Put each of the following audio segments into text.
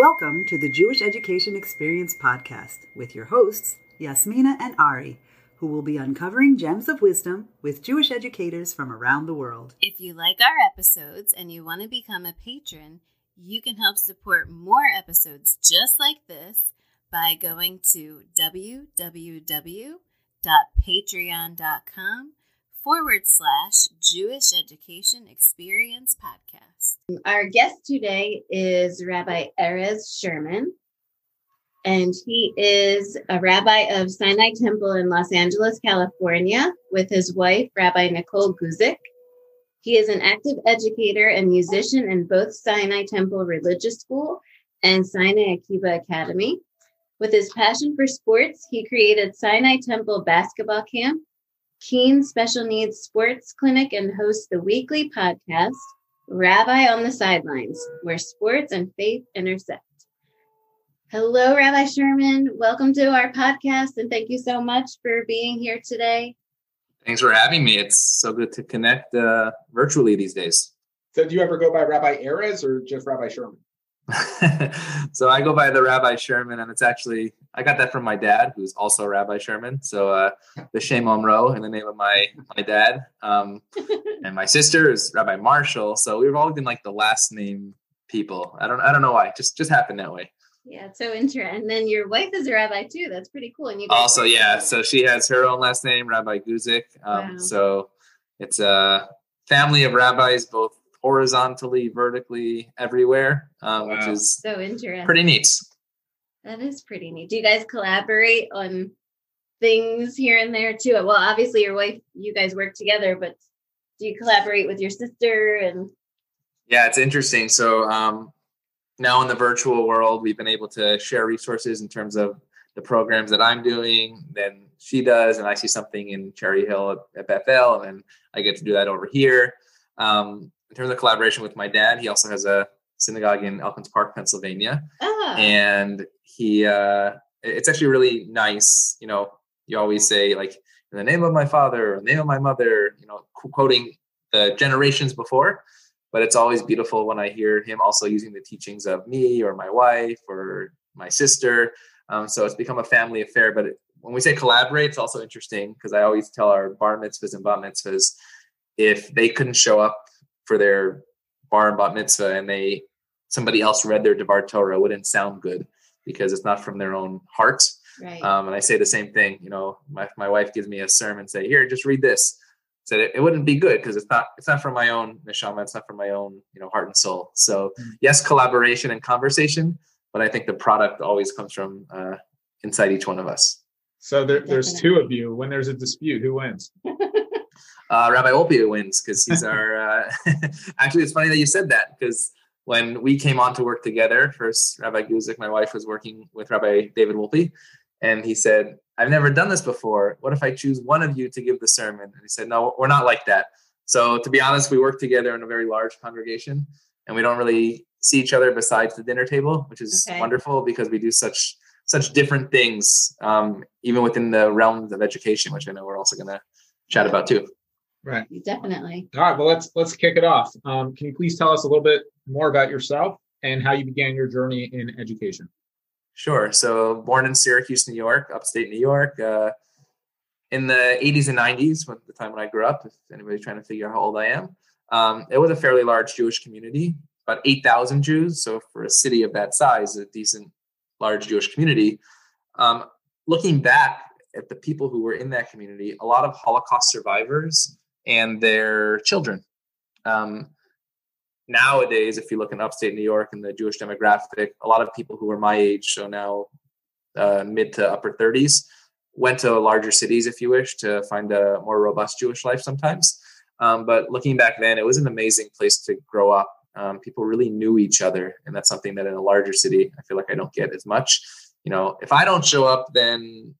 Welcome to the Jewish Education Experience podcast with your hosts, Yasmina and Ari, who will be uncovering gems of wisdom with Jewish educators from around the world. If you like our episodes and you want to become a patron, you can help support more episodes just like this by going to www.patreon.com forward slash Jewish Education Experience Podcast. Our guest today is Rabbi Erez Sherman, and he is a rabbi of Sinai Temple in Los Angeles, California, with his wife, Rabbi Nicole Guzik. He is an active educator and musician in both Sinai Temple Religious School and Sinai Akiba Academy. With his passion for sports, he created Sinai Temple Basketball Camp Keen Special Needs Sports Clinic and hosts the weekly podcast, Rabbi on the Sidelines, where sports and faith intersect. Hello, Rabbi Sherman. Welcome to our podcast, and thank you so much for being here today. Thanks for having me. It's so good to connect uh, virtually these days. So, do you ever go by Rabbi Erez or just Rabbi Sherman? so I go by the Rabbi Sherman, and it's actually I got that from my dad, who's also Rabbi Sherman. So uh, the Shem Omro in the name of my my dad, um, and my sister is Rabbi Marshall. So we've all been like the last name people. I don't I don't know why. Just just happened that way. Yeah, it's so interesting. And then your wife is a rabbi too. That's pretty cool. And you also yeah. So she has her own last name, Rabbi Guzik. Um, wow. So it's a family of rabbis, both horizontally, vertically, everywhere, um, wow. which is so interesting. Pretty neat. That is pretty neat. Do you guys collaborate on things here and there too? Well, obviously your wife, you guys work together, but do you collaborate with your sister and? Yeah, it's interesting. So um, now in the virtual world, we've been able to share resources in terms of the programs that I'm doing. Then she does, and I see something in Cherry Hill at, at Beth El, and then I get to do that over here. Um, in terms of collaboration with my dad, he also has a synagogue in Elkins Park, Pennsylvania, ah. and he uh, it's actually really nice. You know, you always say like in the name of my father, or the name of my mother, you know, quoting the generations before. But it's always beautiful when I hear him also using the teachings of me or my wife or my sister. Um, so it's become a family affair. But it, when we say collaborate, it's also interesting because I always tell our bar mitzvahs and bat mitzvahs if they couldn't show up for their bar and bat mitzvah and they somebody else read their Devar Torah, wouldn't sound good because it's not from their own heart. Right. Um, and I say the same thing. You know, my, my wife gives me a sermon, say, "Here, just read this." Said it, it wouldn't be good because it's not it's not from my own neshama. It's not from my own you know heart and soul. So mm-hmm. yes, collaboration and conversation, but I think the product always comes from uh, inside each one of us. So there, there's two of you. When there's a dispute, who wins? uh, Rabbi Opia wins because he's our. Uh, actually, it's funny that you said that because when we came on to work together, first Rabbi Guzik, my wife was working with Rabbi David Wolpe, and he said, "I've never done this before. What if I choose one of you to give the sermon?" And he said, "No, we're not like that." So to be honest, we work together in a very large congregation, and we don't really see each other besides the dinner table, which is okay. wonderful because we do such such different things, um, even within the realms of education, which I know we're also going to chat about too. Right. Definitely. All right. Well, let's let's kick it off. Um, can you please tell us a little bit more about yourself and how you began your journey in education? Sure. So, born in Syracuse, New York, upstate New York, uh, in the 80s and 90s, when the time when I grew up, if anybody's trying to figure out how old I am, um, it was a fairly large Jewish community, about 8,000 Jews. So, for a city of that size, a decent, large Jewish community. Um, looking back at the people who were in that community, a lot of Holocaust survivors and their children. Um, nowadays, if you look in upstate New York and the Jewish demographic, a lot of people who are my age, so now uh, mid to upper 30s, went to larger cities, if you wish, to find a more robust Jewish life sometimes. Um, but looking back then, it was an amazing place to grow up. Um, people really knew each other, and that's something that in a larger city, I feel like I don't get as much. You know, if I don't show up, then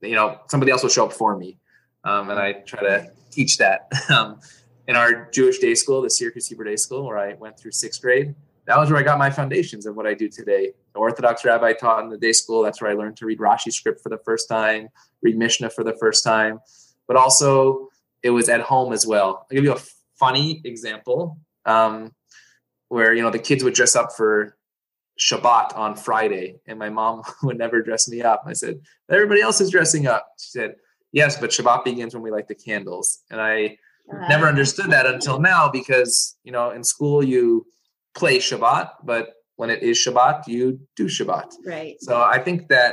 you know somebody else will show up for me, um, and I try to teach that. Um, in our Jewish day school, the Syracuse Hebrew Day School, where I went through sixth grade, that was where I got my foundations of what I do today. The Orthodox rabbi taught in the day school. That's where I learned to read Rashi script for the first time, read Mishnah for the first time. But also, it was at home as well. I'll give you a funny example um, where you know the kids would dress up for Shabbat on Friday, and my mom would never dress me up. I said, everybody else is dressing up. She said, yes, but Shabbat begins when we light the candles. And I Uh, never understood that until now because, you know, in school you play Shabbat, but when it is Shabbat, you do Shabbat. Right. So I think that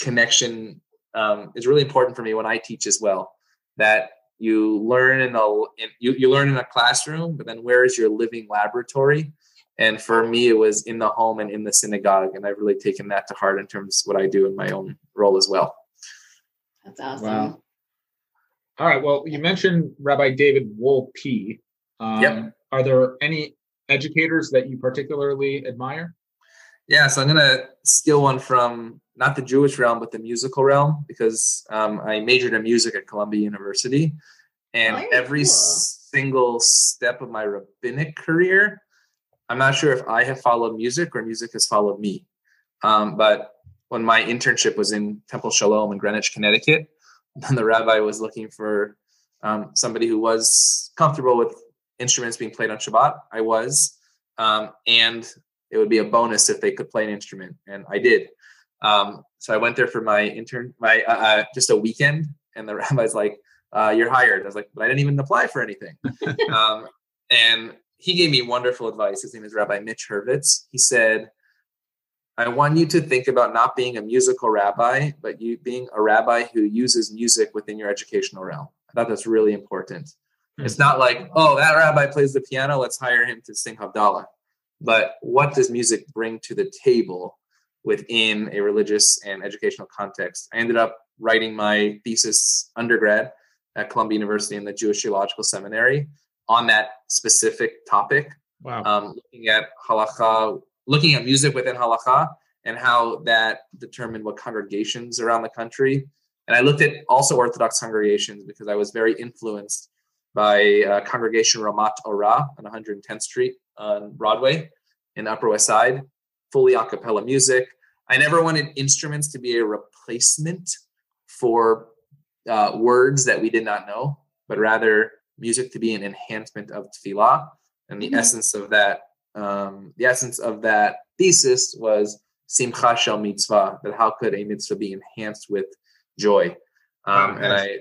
connection um, is really important for me when I teach as well. That you learn in a in, you, you learn in a classroom, but then where is your living laboratory? And for me, it was in the home and in the synagogue, and I've really taken that to heart in terms of what I do in my own role as well. That's awesome. Wow. All right. Well, you mentioned Rabbi David Wolpe. Um, Yep. Are there any educators that you particularly admire? Yeah, so I'm gonna steal one from not the Jewish realm, but the musical realm because um, I majored in music at Columbia University, and Very every cool. single step of my rabbinic career, I'm not sure if I have followed music or music has followed me. Um, but when my internship was in Temple Shalom in Greenwich, Connecticut, and the rabbi was looking for um, somebody who was comfortable with instruments being played on Shabbat. I was, um, and it would be a bonus if they could play an instrument, and I did. Um, so I went there for my intern, my uh, uh, just a weekend, and the rabbi's like, uh, "You're hired." I was like, "But I didn't even apply for anything." um, and he gave me wonderful advice. His name is Rabbi Mitch Hurvitz. He said, "I want you to think about not being a musical rabbi, but you being a rabbi who uses music within your educational realm." I thought that's really important. It's not like, oh, that rabbi plays the piano, let's hire him to sing Havdalah. But what does music bring to the table within a religious and educational context? I ended up writing my thesis undergrad at Columbia University in the Jewish Theological Seminary on that specific topic, Wow. um, looking at halacha, looking at music within halacha and how that determined what congregations around the country. And I looked at also Orthodox congregations because I was very influenced by uh, Congregation Ramath Orah on 110th Street on Broadway in Upper West Side, fully a cappella music. I never wanted instruments to be a replacement for uh, words that we did not know, but rather music to be an enhancement of tefillah. And the Mhm. essence of that, um, the essence of that thesis was simcha shel mitzvah. That how could a mitzvah be enhanced with joy? Um, Wow, and. I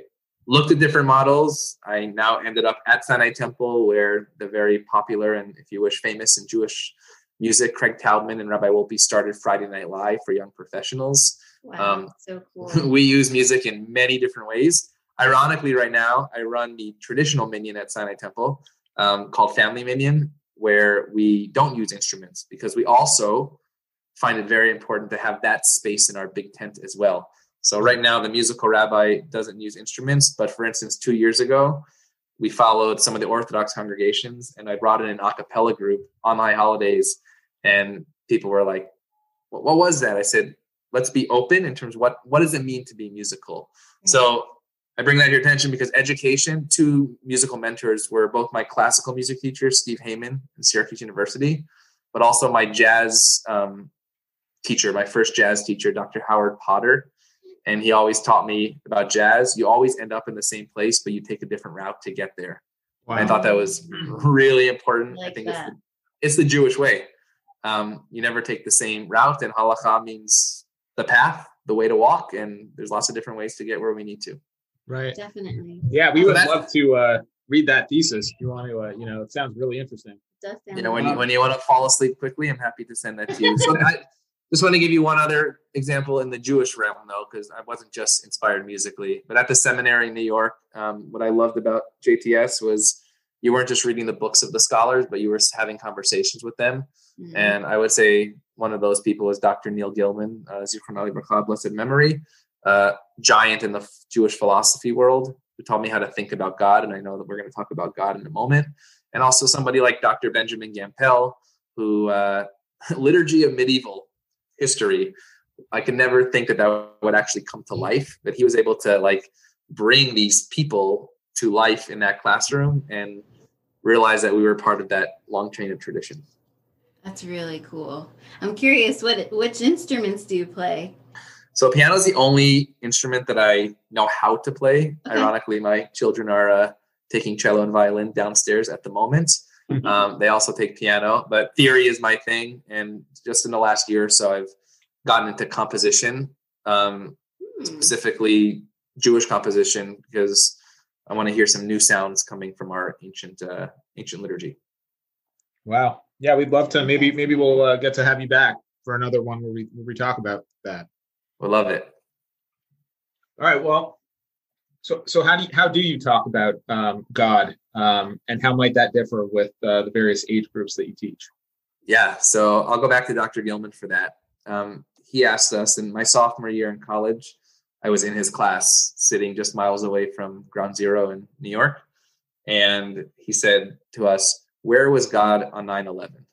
looked at different models. I now ended up at Sinai Temple, where the very popular and, if you wish, famous in Jewish music, Craig Taubman and Rabbi Wolpe started Friday Night Live for young professionals. Wow. Um, so cool. we use music in many different ways. Ironically, right now, I run the traditional minyan at Sinai Temple um, called Family Minyan, where we don't use instruments because we also find it very important to have that space in our big tent as well. So, right now, the musical rabbi doesn't use instruments, but for instance, two years ago, we followed some of the Orthodox congregations and I brought in an a cappella group on my holidays. And people were like, what, what was that? I said, let's be open in terms of what, what does it mean to be musical? So I bring that to your attention because education, two musical mentors were both my classical music teacher, Steve Heyman in Syracuse University, but also my jazz um, teacher, my first jazz teacher, Dr. Howard Potter. And he always taught me about jazz. You always end up in the same place, but you take a different route to get there. wow. I thought that was really important. I Like think it's the, it's the Jewish way. Um, you never take the same route, and halacha means the path, the way to walk, and there's lots of different ways to get where we need to. Right. Definitely. Yeah, we would that's- love to uh, read that thesis. If you want to, uh, you know, it sounds really interesting. Does sound You know, when you when you want to fall asleep quickly, I'm happy to send that to you. So I just want to give you one other example in the Jewish realm, though, because I wasn't just inspired musically, but at the seminary in New York, um, what I loved about JTS was you weren't just reading the books of the scholars, but you were having conversations with them. Mhm. And I would say one of those people was Dr. Neil Gillman, uh, Zichron Bracha, blessed memory, uh, giant in the Jewish philosophy world, who taught me how to think about God. And I know that we're going to talk about God in a moment. And also somebody like Dr. Benjamin Gampel, who uh, liturgy of medieval history. I could never think that that would actually come to life, but he was able to like bring these people to life in that classroom and realize that we were part of that long chain of tradition. That's really cool. I'm curious, what which instruments do you play? So piano is the only instrument that I know how to play. Okay. Ironically, my children are uh, taking cello and violin downstairs at the moment. Um, they also take piano, but theory is my thing. And just in the last year or so, I've gotten into composition, um, Hmm. specifically Jewish composition, because I want to hear some new sounds coming from our ancient uh, ancient liturgy. Wow. Yeah, we'd love to. Maybe maybe we'll uh, get to have you back for another one where we where we talk about that. We love it. All right. Well, so so how do you, how do you talk about um, God, um, and how might that differ with uh, the various age groups that you teach? Yeah, so I'll go back to Dr. Gillman for that. Um, he asked us in my sophomore year in college. I was in his class, sitting just miles away from Ground Zero in New York, and he said to us, "Where was God on 9/11?"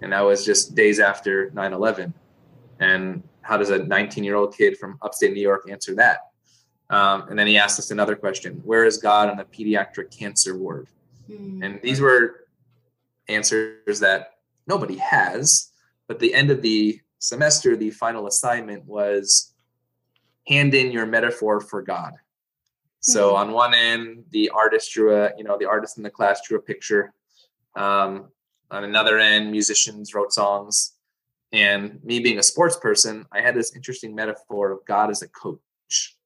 And that was just days after 9/11. And how does a 19-year-old kid from upstate New York answer that? Um, and then he asked us another question: Where is God on the pediatric cancer ward? Hmm. And these were answers that nobody has. But the end of the semester, the final assignment was hand in your metaphor for God. So Hmm. on one end, the artist drew a, you know, the artist in the class drew a picture. Um, on another end, musicians wrote songs. And me being a sports person, I had this interesting metaphor of God as a coach.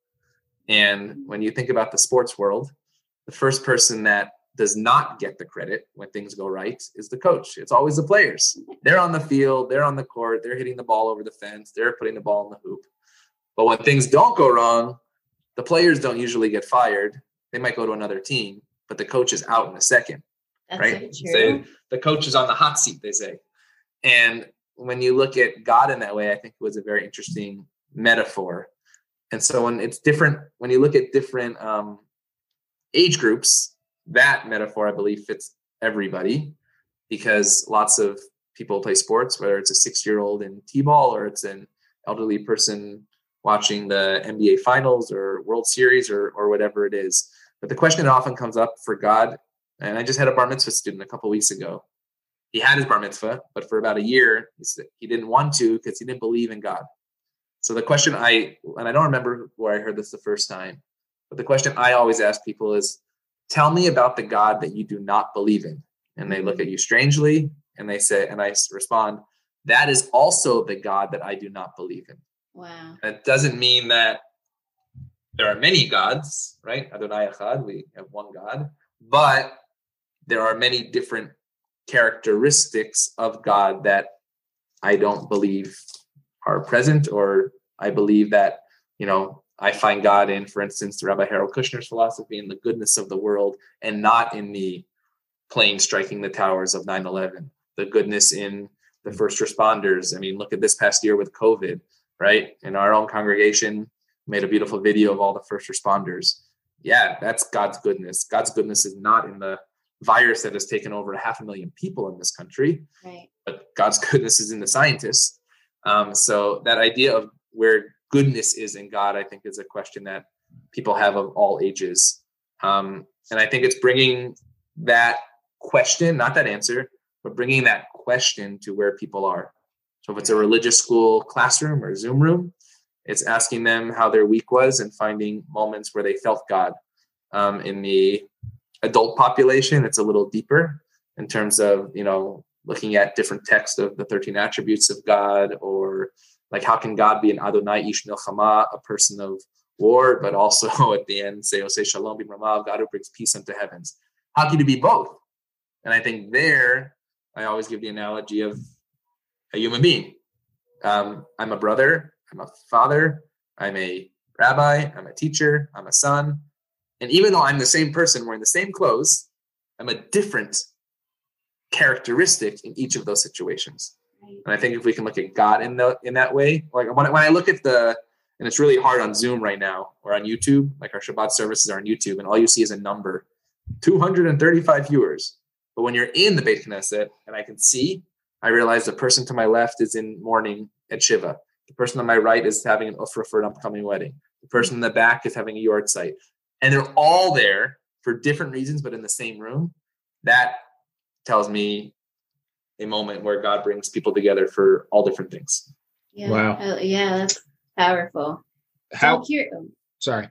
And when you think about the sports world, the first person that does not get the credit when things go right is the coach. It's always the players. They're on the field, they're on the court, they're hitting the ball over the fence, they're putting the ball in the hoop. But when things don't go wrong, the players don't usually get fired. They might go to another team, but the coach is out in a second That's right? so the coach is on the hot seat, they say. And when you look at God in that way, I think it was a very interesting metaphor. And so when it's different, when you look at different um, age groups, that metaphor I believe fits everybody because lots of people play sports, whether it's a six-year-old in t-ball or it's an elderly person watching the NBA finals or World Series or or whatever it is. But the question that often comes up for God and I just had a bar mitzvah student a couple weeks ago. He had his bar mitzvah, but for about a year, he didn't want to because he didn't believe in God. So the question I, and I don't remember where I heard this the first time, but the question I always ask people is, tell me about the God that you do not believe in. And they look at you strangely and they say, and I respond, that is also the God that I do not believe in. Wow. That doesn't mean that there are many gods, right? Adonai Echad, we have one God, but there are many different characteristics of God that I don't believe are present, or I believe that, you know, I find God in, for instance, Rabbi Harold Kushner's philosophy in the goodness of the world and not in the plane striking the towers of 9 11, the goodness in the first responders. I mean, look at this past year with COVID, right? In our own congregation, made a beautiful video of all the first responders. Yeah, that's God's goodness. God's goodness is not in the virus that has taken over half a million people in this country, Right. but God's goodness is in the scientists. Um, so that idea of where goodness is in God, I think, is a question that people have of all ages. Um, and I think it's bringing that question, not that answer, but bringing that question to where people are. So if it's a religious school classroom or Zoom room, it's asking them how their week was and finding moments where they felt God. Um, in the adult population, it's a little deeper in terms of you know looking at different texts of the 13 attributes of God, or like how can God be an Adonai Ish Milchama, a person of war, but also at the end say Ose Shalom B'Ramav, God who brings peace unto heavens. How can you be both? And I think there, I always give the analogy of a human being. Um, I'm a brother, I'm a father, I'm a rabbi, I'm a teacher, I'm a son. And even though I'm the same person wearing the same clothes, I'm a different characteristic in each of those situations. And I think if we can look at God in the in that way, like when, I- when I look at the and it's really hard on Zoom right now or on YouTube, like our Shabbat services are on YouTube, and all you see is a number, 235 viewers. But when you're in the Beit Knesset and I can see, I realize the person to my left is in mourning at Shiva. The person on my right is having an offer for an upcoming wedding. The person in the back is having a yahrzeit. And they're all there for different reasons, but in the same room. That tells me a moment where God brings people together for all different things. Yeah. Wow. Oh, yeah, that's powerful. How I'm curi- oh, sorry?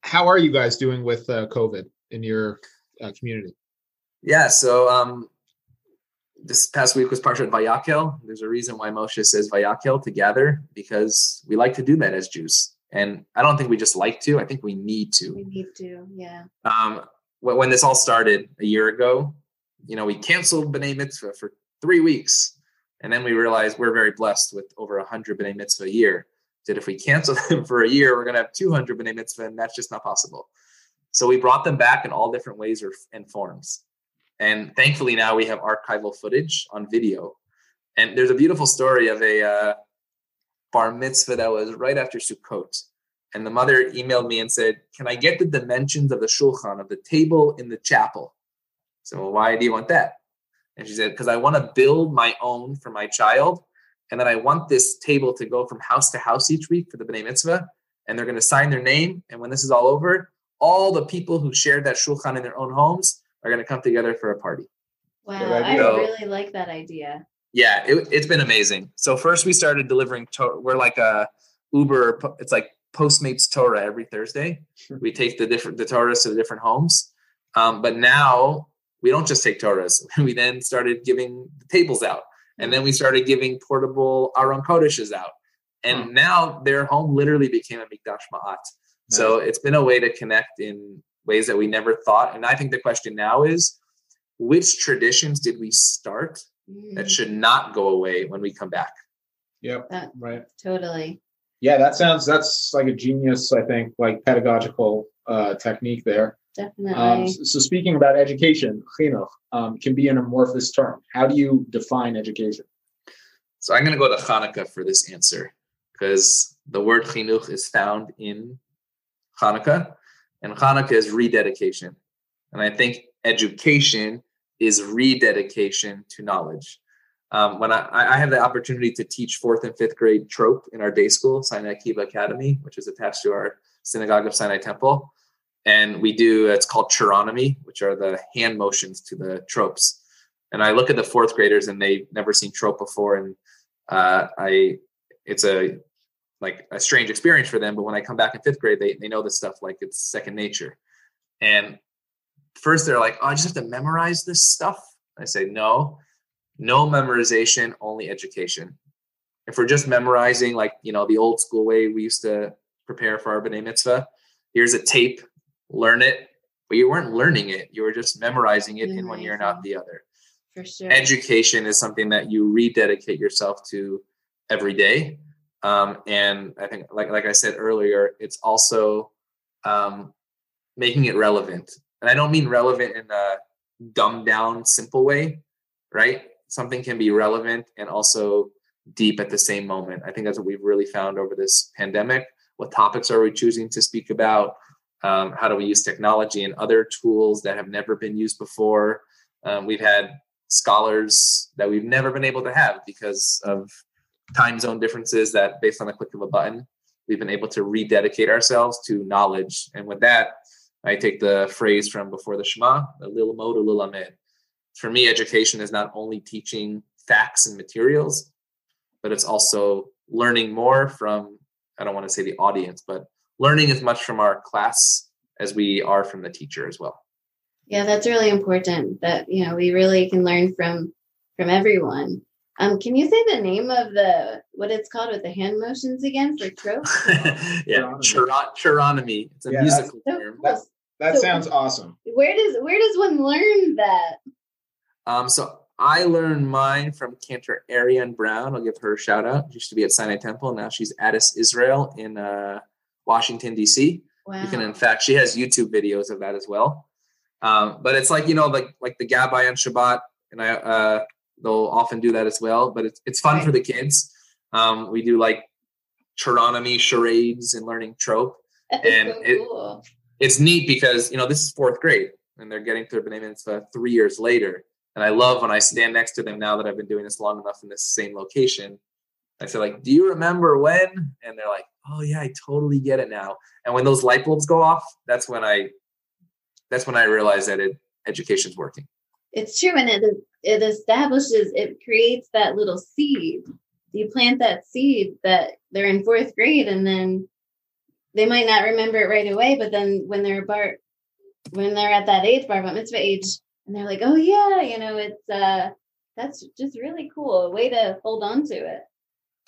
How are you guys doing with uh, COVID in your uh, community? Yeah. So um, this past week was Parshat Vayakel. There's a reason why Moshe says Vayakel to gather because we like to do that as Jews, and I don't think we just like to. I think we need to. We need to, yeah. Um, when, this all started a year ago, you know, we canceled B'nai Mitzvah for three weeks, and then we realized we're very blessed with over hundred B'nai Mitzvah a year. That if we cancel them for a year, we're going to have 200 B'nai Mitzvah, and that's just not possible. So we brought them back in all different ways or and forms. And thankfully now we have archival footage on video. And there's a beautiful story of a uh, bar mitzvah that was right after Sukkot. And the mother emailed me and said, Can I get the dimensions of the shulchan, of the table in the chapel? So, well, why do you want that? And she said, Because I want to build my own for my child. And then I want this table to go from house to house each week for the B'nai Mitzvah. And they're going to sign their name. And when this is all over, all the people who shared that shulchan in their own homes are going to come together for a party. Wow, Good I really like that idea. Yeah, it, it's been amazing. So first we started delivering. To- we're like a Uber. It's like Postmates Torah every Thursday. We take the different the Torahs to the different homes. Um, but now we don't just take Torahs. We then started giving the tables out, and then we started giving portable Aron Kodeshes out. And Huh. now their home literally became a Mikdash Me'at. So it's been a way to connect in ways that we never thought. And I think the question now is, which traditions did we start Mm, that should not go away when we come back? Yep. that- Right. totally. Yeah, that sounds that's like a genius, I think, like pedagogical uh, technique there. Definitely. Um, so, so speaking about education, chinuch um, can be an amorphous term. How do you define education? So I'm going to go to Hanukkah for this answer because the word chinuch is found in Hanukkah, and Hanukkah is rededication. And I think education is rededication to knowledge. Um, when I, I have the opportunity to teach fourth and fifth grade trope in our day school, Sinai Akiba Academy, which is attached to our Synagogue of Sinai Temple. And we do, it's called chironomy, which are the hand motions to the tropes. And I look at the fourth graders and they've never seen trope before. And uh, I, it's a, like a strange experience for them. But when I come back in fifth grade, they, they know this stuff like it's second nature. And first they're like, oh, I just have to memorize this stuff. I say, no, no memorization, only education. If we're just memorizing, like, you know, the old school way we used to prepare for our B'nai Mitzvah, here's a tape, learn it, but you weren't learning it. You were just memorizing it in one ear and out the other. For sure. Education is something that you rededicate yourself to every day. Um, and I think, like, like I said earlier, it's also um, making it relevant. And I don't mean relevant in a dumbed down, simple way, right? Something can be relevant and also deep at the same moment. I think that's what we've really found over this pandemic. What topics are we choosing to speak about? Um, how do we use technology and other tools that have never been used before? Um, we've had scholars that we've never been able to have because of time zone differences that based on the click of a button we've been able to rededicate ourselves to knowledge and with that i take the phrase from before the shema the lil mo lil amed for me education is not only teaching facts and materials but it's also learning more from i don't want to say the audience but learning as much from our class as we are from the teacher as well Yeah, that's really important that, you know, we really can learn from from everyone. Um, can you say the name of the what it's called with the hand motions again for trope? yeah chiron- chironomy it's a Yeah, musical So term cool. That So- sounds awesome. Where does where does one learn that? Um, so I learned mine from Cantor Ariane Brown. I'll give her a shout out. She used to be at Sinai Temple. Now she's Adas Israel in uh, Washington D.C. Wow. You can, in fact, she has YouTube videos of that as well. Um, but it's like you know, like like the Gabbai on Shabbat, and I uh, they'll often do that as well. But it's it's fun Right. for the kids. Um, we do like chironomy charades and learning trope. That is and so it- cool. It's neat because you know this is fourth grade, and they're getting to their B'nai Mitzvah uh, three years later. And I love when I stand next to them now that I've been doing this long enough in this same location. I say like, "Do you remember when?" And they're like, "Oh yeah, I totally get it now." And when those light bulbs go off, that's when I, that's when I realize that it, education's working. It's true, and it it establishes it creates that little seed. You plant that seed that they're in fourth grade, and then they might not remember it right away, but then when they're bar, when they're at that age, bar mitzvah age, and they're like, "Oh yeah, you know, it's uh, that's just really cool. A way to hold on to it."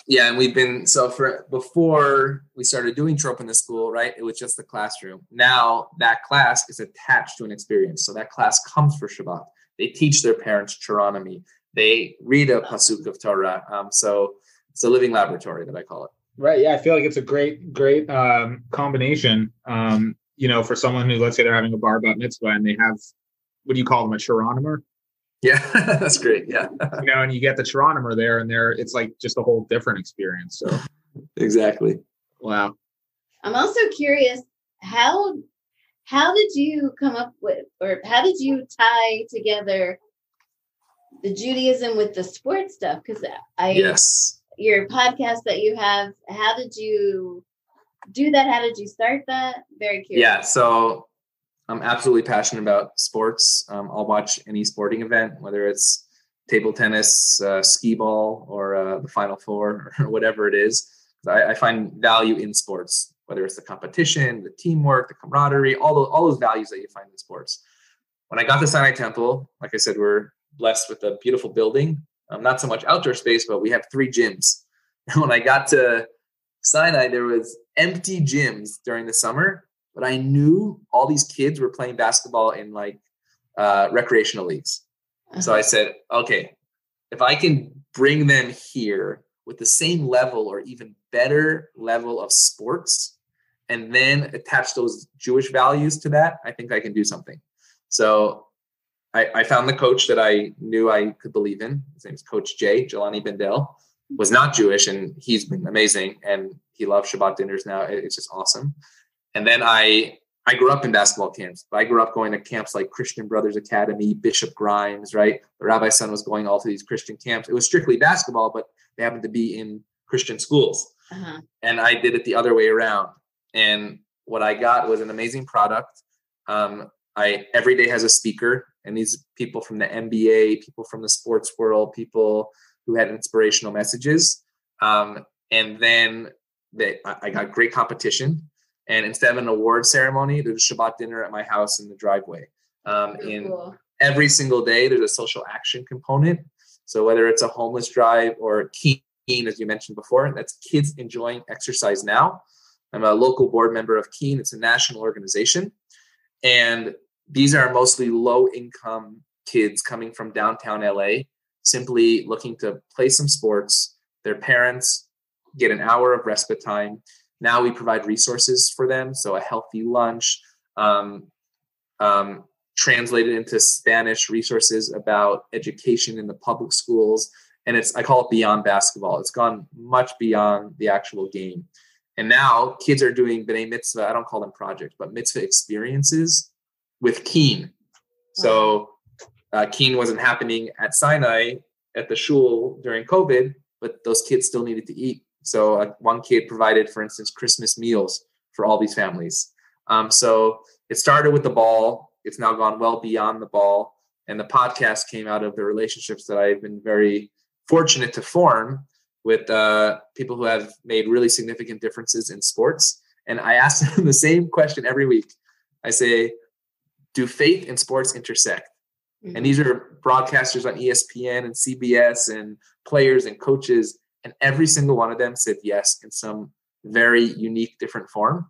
Yeah, and we've been so for before we started doing trope in the school, right? It was just the classroom. Now that class is attached to an experience. So that class comes for Shabbat. They teach their parents chironomy. They read a pasuk of Torah. Um, so it's a living laboratory that I call it. Right. Yeah, I feel like it's a great, great um, combination. Um, you know, for someone who, let's say, they're having a bar bat mitzvah and they have, what do you call them, a chironomer? Yeah, that's great. Yeah. you know, and you get the chironomer there, and there, it's like just a whole different experience. So, exactly. Wow. I'm also curious how how did you come up with, or how did you tie together the Judaism with the sports stuff? Because I yes, your podcast that you have, how did you do that? How did you start that? Very curious. Yeah, so I'm absolutely passionate about sports. Um, I'll watch any sporting event, whether it's table tennis, uh, skee ball, or uh, the Final Four, or whatever it is. I, I, find value in sports, whether it's the competition, the teamwork, the camaraderie, all those, all those values that you find in sports. When I got to Sinai Temple, like I said, we're blessed with a beautiful building. Um, not so much outdoor space, but we have three gyms. And when I got to Sinai, there was empty gyms during the summer but I knew all these kids were playing basketball in like uh, recreational leagues. Uh-huh. So I said, okay, if I can bring them here with the same level or even better level of sports, and then attach those Jewish values to that, I think I can do something. So I, I found the coach that I knew I could believe in. His name's Coach Jay, Jelani Bendel, was not Jewish, and he's been amazing. And he loves Shabbat dinners now. It's just awesome. And then I I grew up in basketball camps. I grew up going to camps like Christian Brothers Academy, Bishop Grimes, right? The rabbi's son was going all to these Christian camps. It was strictly basketball, but they happened to be in Christian schools. Uh-huh. And I did it the other way around. And what I got was an amazing product. Um, I every day has a speaker, and these people from the NBA, people from the sports world, people who had inspirational messages. Um, and then they, I got great competition and instead of an award ceremony, there's a Shabbat dinner at my house in the driveway. Um, in cool. every single day, there's a social action component. So whether it's a homeless drive or Keen, as you mentioned before, that's kids enjoying exercise now. I'm a local board member of Keen. It's a national organization, and these are mostly low income kids coming from downtown LA, simply looking to play some sports. Their parents get an hour of respite time now we provide resources for them, so a healthy lunch, um, um, translated into Spanish resources about education in the public schools, and it's I call it beyond basketball. It's gone much beyond the actual game, and now kids are doing b'nai mitzvah. I don't call them projects, but mitzvah experiences with Keen. So uh, Keen wasn't happening at Sinai at the shul during COVID, but those kids still needed to eat so uh, one kid provided, for instance, Christmas meals for all these families. Um, so it started with the ball. It's now gone well beyond the ball. And the podcast came out of the relationships that I've been very fortunate to form with uh, people who have made really significant differences in sports. And I ask them the same question every week. I say, do faith and sports intersect? Mm-hmm. And these are broadcasters on ESPN and CBS and players and coaches and every single one of them said yes in some very unique, different form.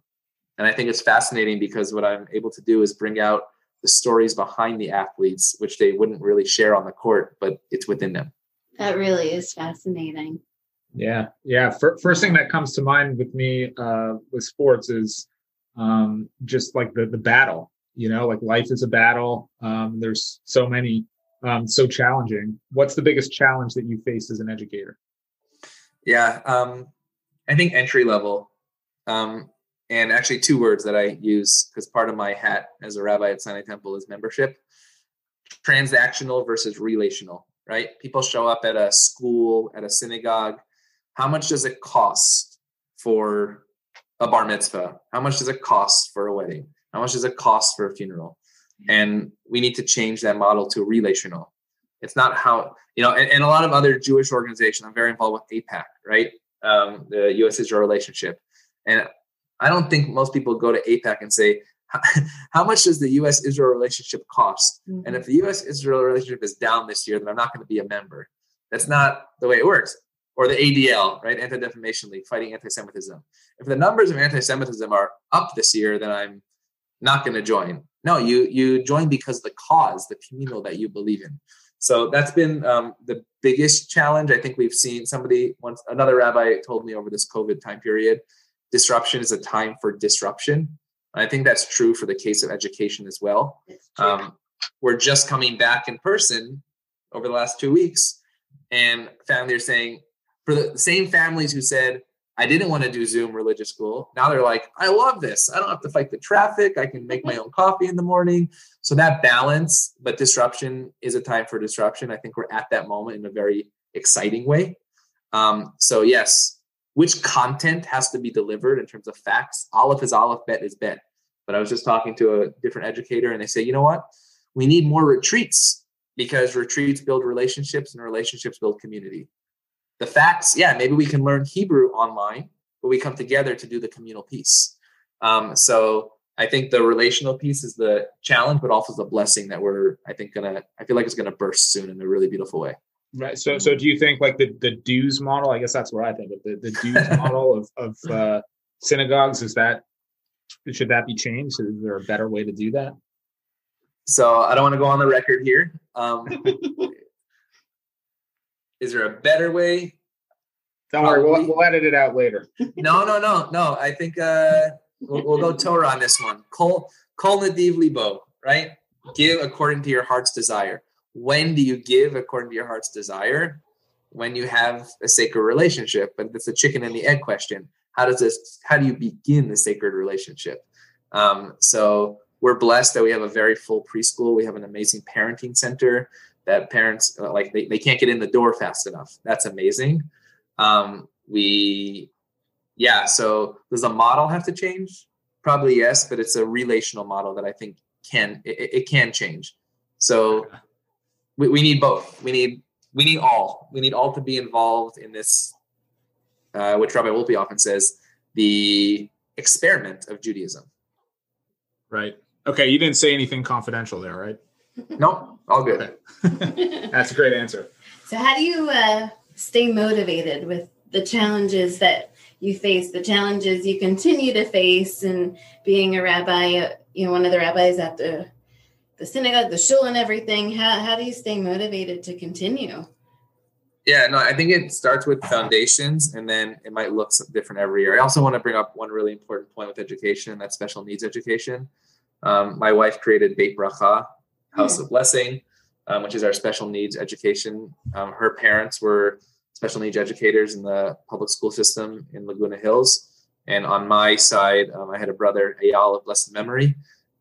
And I think it's fascinating because what I'm able to do is bring out the stories behind the athletes, which they wouldn't really share on the court, but it's within them. That really is fascinating. Yeah, yeah. first thing that comes to mind with me uh, with sports is um, just like the the battle. You know, like life is a battle. Um, there's so many, um, so challenging. What's the biggest challenge that you faced as an educator? Yeah, um, I think entry level, um, and actually two words that I use because part of my hat as a rabbi at Sinai Temple is membership. Transactional versus relational, right? People show up at a school, at a synagogue. How much does it cost for a bar mitzvah? How much does it cost for a wedding? How much does it cost for a funeral? And we need to change that model to relational. It's not how you know, and, and a lot of other Jewish organizations. I'm very involved with AIPAC, right? Um, the U.S. Israel relationship, and I don't think most people go to AIPAC and say, how much does the U.S. Israel relationship cost? Mhm. And if the U.S. Israel relationship is down this year, then I'm not going to be a member. That's not the way it works. Or the ADL, right? Anti Defamation League, fighting anti Semitism. If the numbers of anti Semitism are up this year, then I'm not going to join. No, you you join because the cause, the communal that you believe in. So that's been um, the biggest challenge. I think we've seen somebody once another rabbi told me over this COVID time period, disruption is a time for disruption. And I think that's true for the case of education as well. Um, we're just coming back in person over the last two weeks, and families are saying, for the same families who said, I didn't want to do Zoom religious school, now they're like, I love this. I don't have to fight the traffic. I can make my own coffee in the morning. So that balance, but disruption is a time for disruption. I think we're at that moment in a very exciting way. Um, so, yes, which content has to be delivered in terms of facts? Aleph is Aleph, bet is bet. But I was just talking to a different educator, and they say, you know what? We need more retreats because retreats build relationships and relationships build community. The facts, yeah, maybe we can learn Hebrew online, but we come together to do the communal piece. Um, so I think the relational piece is the challenge, but also the blessing that we're, I think, gonna, I feel like it's gonna burst soon in a really beautiful way. Right. So, so do you think like the the dues model? I guess that's what I think of the the dues model of of uh, synagogues. Is that should that be changed? Is there a better way to do that? So I don't want to go on the record here. Um, is there a better way? Don't worry, we'll, we'll edit it out later. No, no, no, no. I think uh, we'll, we'll go Torah on this one. Kol kol nadiv libo, right? Give according to your heart's desire. When do you give according to your heart's desire? When you have a sacred relationship, but it's a chicken and the egg question. How does this? How do you begin the sacred relationship? Um, so we're blessed that we have a very full preschool. We have an amazing parenting center that parents uh, like they, they can't get in the door fast enough. That's amazing. Um, we yeah so does the model have to change probably yes but it's a relational model that i think can it, it can change so we, we need both we need we need all we need all to be involved in this uh, which rabbi Wolpe often says the experiment of judaism Right. Okay. You didn't say anything confidential there, right? No all good Okay. That's a great answer. So, how do you uh, stay motivated with the challenges that you face, the challenges you continue to face, and being a rabbi, uh, you know, one of the rabbis at the the synagogue, the shul, and everything? How how do you stay motivated to continue? Yeah, no, I think it starts with foundations and then it might look different every year. I also want to bring up one really important point with education, and that's special needs education. Um, my wife created Beit Bracha, House of Blessing, um, which is our special needs education. Um, her parents were special needs educators in the public school system in Laguna Hills. And on my side, um, I had a brother, Ayal of blessed memory,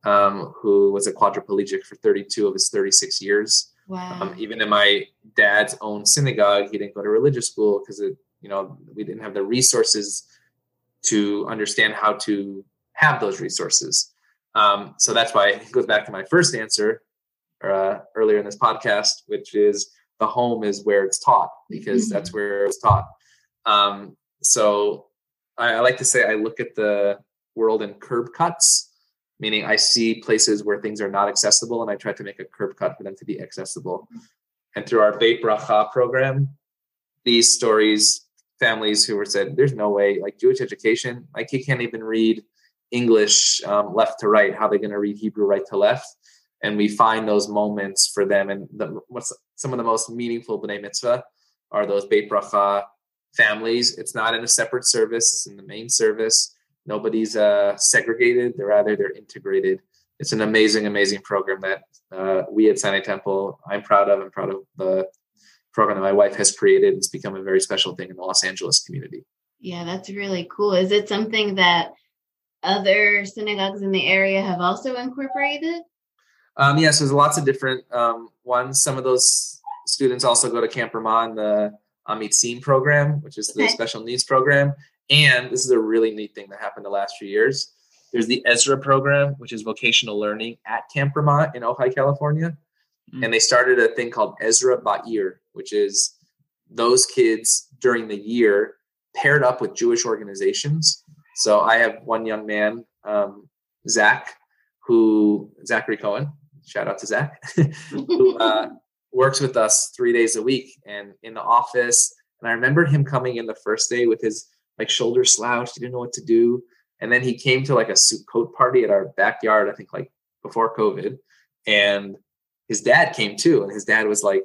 um, who was a quadriplegic for 32 of his 36 years. Wow. Um, even in my dad's own synagogue, he didn't go to religious school because it, you know, we didn't have the resources to understand how to have those resources. Um, so that's why it goes back to my first answer uh, earlier in this podcast, which is the home is where it's taught because that's where it's taught. Um, so I, I like to say I look at the world in curb cuts meaning I see places where things are not accessible and I try to make a curb cut for them to be accessible. And through our Beit Bracha program, these stories, families who were said, there's no way, like Jewish education, like he can't even read English um, left to right. How are they going to read Hebrew right to left? And we find those moments for them. And the, what's some of the most meaningful B'nai Mitzvah are those Beit Bracha families. It's not in a separate service, it's in the main service nobody's uh, segregated they're rather they're integrated it's an amazing amazing program that uh, we at sinai temple i'm proud of i'm proud of the program that my wife has created it's become a very special thing in the los angeles community Yeah, that's really cool. Is it something that other synagogues in the area have also incorporated? Um, yes there's lots of different um, ones. Some of those students also go to camp Ramah, the Amitzim program which is the special needs program. And this is a really neat thing that happened the last few years. There's the ezra program which is vocational learning at camp Ramah in ojai california. Mm. and they started a thing called ezra ba'ir which is those kids during the year paired up with jewish organizations. So i have one young man um, zach who Zachary Cohen, shout out to Zach, who uh, works with us three days a week and in the office. And I remembered him coming in the first day with his like shoulder slouched. He didn't know what to do. And then he came to like a suit coat party at our backyard, I think like before COVID. And his dad came too. And his dad was like,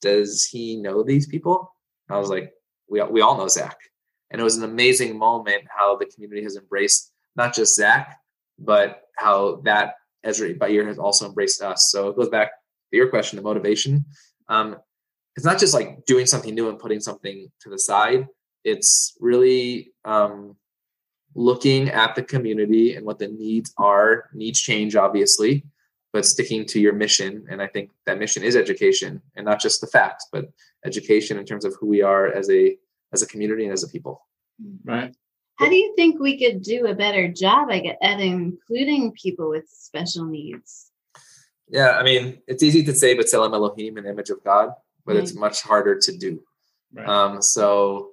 Does he know these people? And I was like, we, we all know Zach. And it was an amazing moment how the community has embraced not just Zach, but how that Ezra Bayir has also embraced us. So it goes back to your question, the motivation. Um, it's not just like doing something new and putting something to the side. It's really um, looking at the community and what the needs are. Needs change, obviously, but sticking to your mission. And I think that mission is education, and not just the facts, but education in terms of who we are as a as a community and as a people. Right. How do you think we could do a better job at including people with special needs? Yeah, I mean, it's easy to say B'Tselem Elohim, an image of God, but mm-hmm. it's much harder to do. Right. Um, so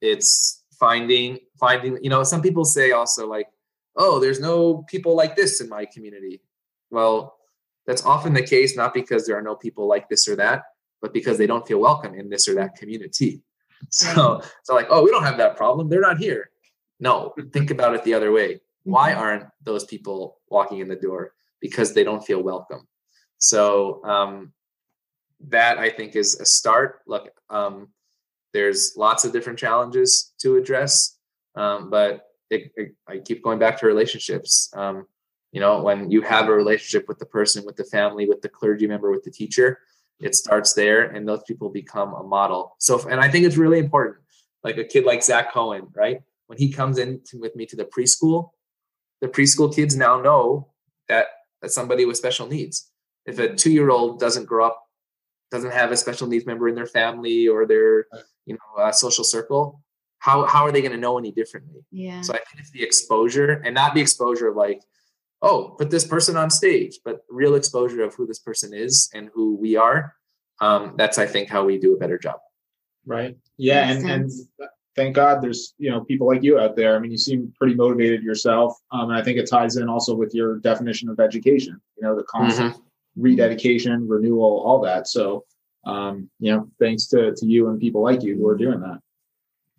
it's finding finding. You know, some people say also like, "Oh, there's no people like this in my community." Well, that's often the case, not because there are no people like this or that, but because they don't feel welcome in this or that community. So, so like, oh, we don't have that problem. They're not here. No, think about it the other way. Why mm-hmm. aren't those people walking in the door? Because they don't feel welcome. So um, that I think is a start. Look, um, there's lots of different challenges to address, um, but it, it, I keep going back to relationships. Um, you know, when you have a relationship with the person, with the family, with the clergy member, with the teacher, it starts there, and those people become a model. So, and I think it's really important. Like a kid like Zach Cohen, right? When he comes in to, with me to the preschool, the preschool kids now know that that's somebody with special needs. If a two-year-old doesn't grow up, doesn't have a special needs member in their family or their, you know, uh, social circle, how how are they going to know any differently? Yeah. So I think it's the exposure, and not the exposure of like, oh, put this person on stage, but real exposure of who this person is and who we are. Um, that's, I think, how we do a better job. Right. Yeah. and, and thank God there's, you know, people like you out there. I mean, you seem pretty motivated yourself. Um, and I think it ties in also with your definition of education, you know, the constant mm-hmm. rededication, renewal, all that. So, um, you know, thanks to, to you and people like you who are doing that.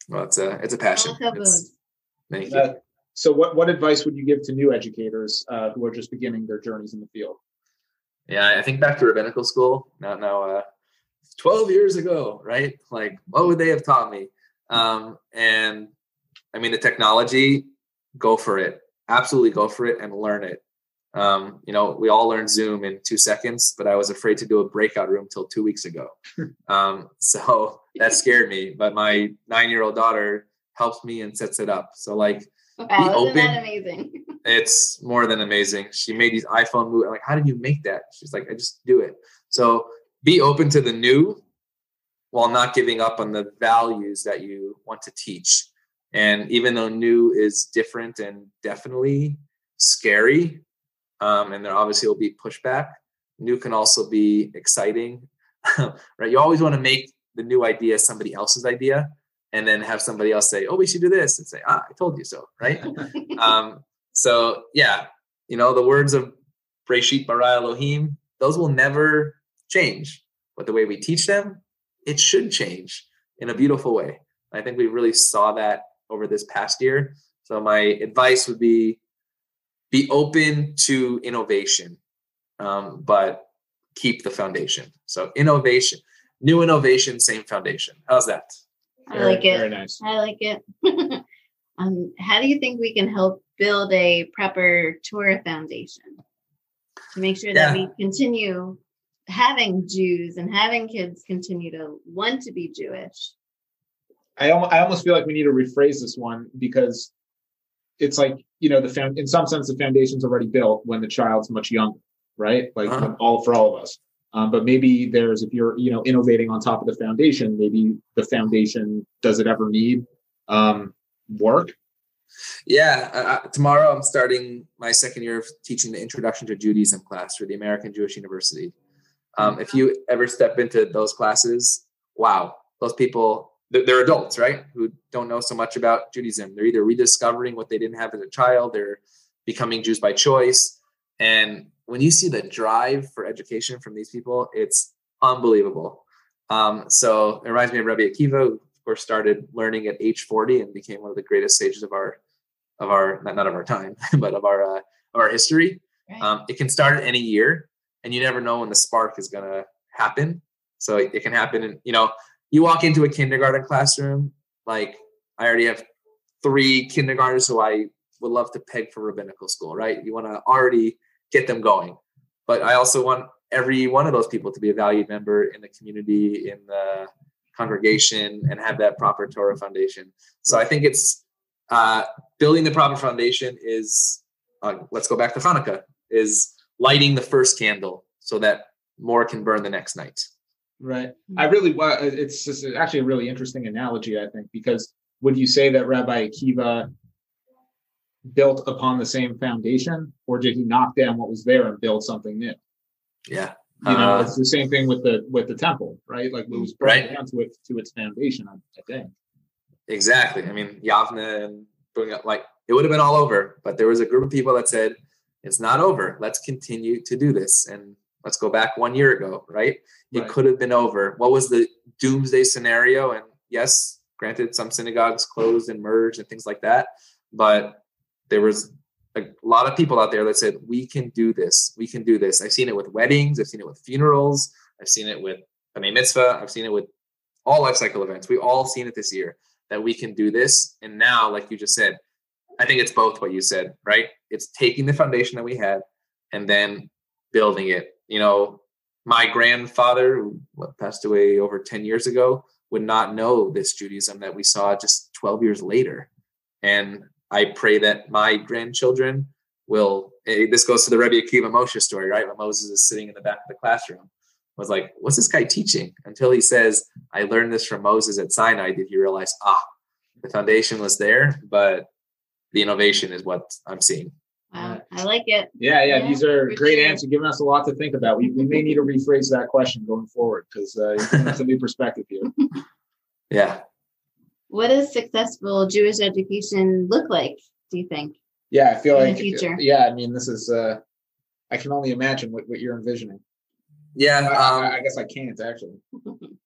Well, it's a, it's a passion. It's, thank you. So, what what advice would you give to new educators uh, who are just beginning their journeys in the field? Yeah, I think back to rabbinical school. Now, now, uh, twelve years ago, right? Like, what would they have taught me? Um, and I mean, the technology, go for it. Absolutely, go for it and learn it. Um, you know, we all learned Zoom in two seconds, but I was afraid to do a breakout room till two weeks ago. Um, so that scared me. But my nine-year-old daughter helps me and sets it up. So like Wow, open. Isn't that amazing? it's more than amazing. She made these iPhone moves. I'm like, how did you make that? She's like, I just do it. So be open to the new while not giving up on the values that you want to teach. And even though new is different and definitely scary, um, and there obviously will be pushback, new can also be exciting, right? You always want to make the new idea somebody else's idea and then have somebody else say, "Oh, we should do this," and say, "Ah, I told you so," right? um, so yeah, you know, the words of Breshit bara Elohim, those will never change, but the way we teach them, it should change in a beautiful way. I think we really saw that over this past year. So my advice would be be open to innovation, um, but keep the foundation. So innovation, new innovation, same foundation. How's that? I very, like it. Very nice. I like it. um, how do you think we can help build a proper Torah foundation to make sure yeah. that we continue having Jews and having kids continue to want to be Jewish? I, I almost feel like we need to rephrase this one because it's like you know the found in some sense the foundation's already built when the child's much younger, right? Like uh-huh. all for all of us. Um, but maybe there's if you're you know innovating on top of the foundation, maybe the foundation does it ever need um, work? Yeah, uh, tomorrow I'm starting my second year of teaching the Introduction to Judaism class for the American Jewish University. Um, if you ever step into those classes, wow, those people, they're, they're, adults, right? Who don't know so much about Judaism. They're either rediscovering what they didn't have as a child, they're becoming Jews by choice. And when you see the drive for education from these people, it's unbelievable. Um, so it reminds me of Rabbi Akiva, who of course started learning at age 40 and became one of the greatest sages of our of our not, not of our time, but of our uh, of our history. Right. Um, it can start at any year, and you never know when the spark is going to happen. So it, it can happen, and you know, you walk into a kindergarten classroom. Like I already have three kindergartners who I would love to peg for rabbinical school. Right? You want to already get them going, but I also want every one of those people to be a valued member in the community, in the congregation, and have that proper Torah foundation. So I think it's uh, building the proper foundation is uh, let's go back to Hanukkah is lighting the first candle so that more can burn the next night. Right. I really wa- it's just actually a really interesting analogy, I think, because would you say that Rabbi Akiva built upon the same foundation, or did he knock down what was there and build something new? Yeah. You know, Uh, it's the same thing with the with the temple, right? Like it was brought Right. down to it to its foundation, I, I think. Exactly. I mean, Yavna and bring up like it would have been all over, but there was a group of people that said it's not over. Let's continue to do this, and let's go back one year ago. Right? It Right. could have been over. What was the doomsday scenario? And yes, granted, some synagogues closed and merged and things like that, but there was a lot of people out there that said we can do this. We can do this. I've seen it with weddings. I've seen it with funerals. I've seen it with B'nai Mitzvah. I've seen it with all life cycle events. We've all seen it this year that we can do this. And now, like you just said, I think it's both what you said, right? It's taking the foundation that we had and then building it. You know, my grandfather, who passed away over 10 years ago, would not know this Judaism that we saw just 12 years later. And I pray that my grandchildren will. eh, This goes to the Rebbe Akiva Moshe story, right? When Moses is sitting in the back of the classroom, was like, "What's this guy teaching?" Until he says, "I learned this from Moses at Sinai." Did he realize, ah, the foundation was there, but the innovation is what I'm seeing. Wow, I like it. Yeah, yeah, Yeah, these are great sure. answers, giving us a lot to think about. We, we may need to rephrase that question going forward because uh, you're giving us a new perspective here. Yeah, What does successful Jewish education look like? Do you think? Yeah, I feel In the like future. Yeah, I mean, this is. uh I can only imagine what, what you're envisioning. yeah. Um, I, I guess I can't actually.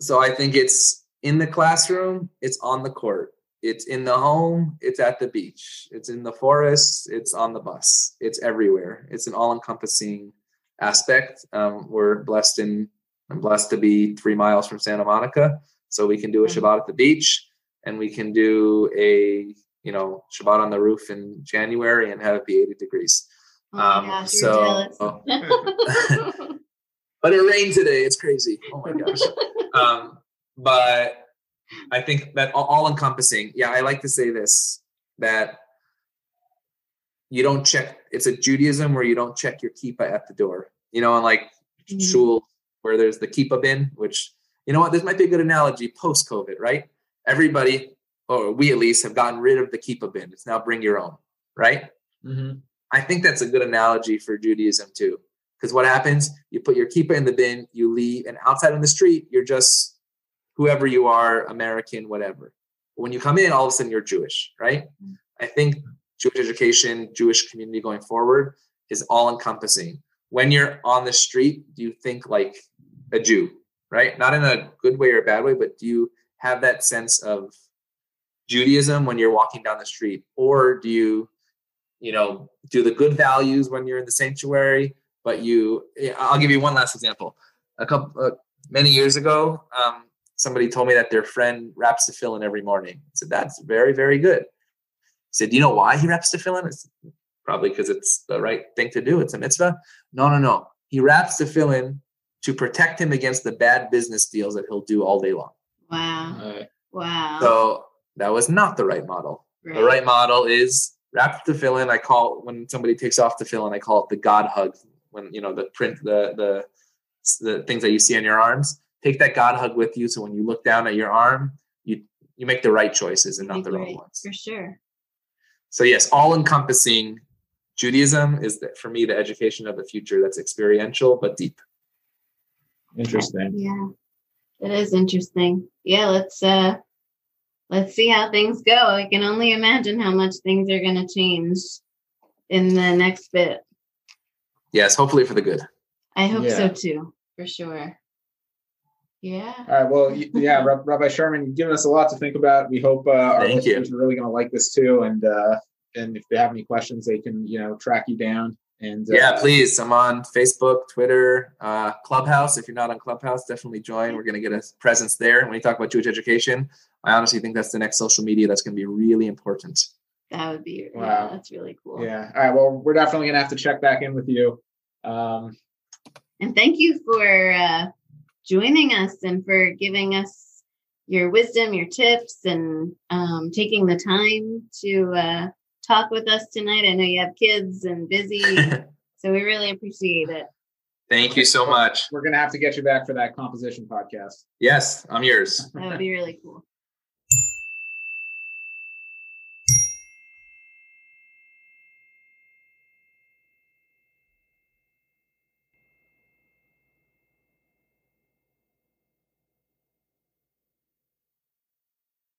So I think it's in the classroom, it's on the court, it's in the home, it's at the beach, it's in the forest, it's on the bus, it's everywhere. It's an all-encompassing aspect. Um, we're blessed in I'm blessed to be three miles from Santa Monica, so we can do a Mhm. Shabbat at the beach, and we can do a you know Shabbat on the roof in January and have it be 80 degrees. Oh Um, gosh, so- you're jealous. But it rained today. It's crazy. Oh my gosh. um, but I think that all encompassing. Yeah, I like to say this that you don't check. It's a Judaism where you don't check your kippah at the door. You know, and like Mhm. shul where there's the kippah bin, which you know what, this might be a good analogy post COVID, right? Everybody, or we at least, have gotten rid of the kippah bin. It's now bring your own, right? Mm-hmm. I think that's a good analogy for Judaism too. Because what happens, you put your kippah in the bin, you leave, and outside on the street, you're just whoever you are, American, whatever. When you come in, all of a sudden you're Jewish, right? I think Jewish education, Jewish community going forward is all encompassing. When you're on the street, do you think like a Jew, right? Not in a good way or a bad way, but do you have that sense of Judaism when you're walking down the street? Or do you you know do the good values when you're in the sanctuary but you i'll give you one last example a couple uh, many years ago um, somebody told me that their friend wraps tefillin every morning. I said that's very very good. I said do you know why he wraps tefillin it's probably because it's the right thing to do. It's a mitzvah. No no no. He wraps tefillin to protect him against the bad business deals that he'll do all day long. Wow. Uh, Wow. so that was not the right model. The right model is wrap tefillin. I call when somebody takes off tefillin, I call it the God hug. When you know the print, the the the things that you see on your arms, take that God hug with you. So when you look down at your arm, you you make the right choices and not the wrong Right, ones. For sure. So yes, all encompassing Judaism is that for me the education of the future that's experiential but deep. interesting. Yeah. It is interesting. Yeah, let's uh let's see how things go. I can only imagine how much things are gonna change in the next bit. Yes, hopefully for the good. I hope so too, for sure. Yeah. All right. Well, yeah, Rabbi Sherman, you've given us a lot to think about. We hope uh, our Thank you. listeners are really going to like this too. And uh, and if they have any questions, they can you know track you down. And uh, Yeah, please. I'm on Facebook, Twitter, uh, Clubhouse. If you're not on Clubhouse, definitely join. We're going to get a presence there. And when you talk about Jewish education, I honestly think that's the next social media that's going to be really important. That would be Wow. yeah, that's really cool. Yeah. All right. Well, we're definitely going to have to check back in with you. Um, And thank you for uh, joining us and for giving us your wisdom, your tips, and um, taking the time to uh, talk with us tonight. I know you have kids and busy, so we really appreciate it. Thank you so much. we're going to have to get you back for that composition podcast. Yes, I'm yours. That would be really cool.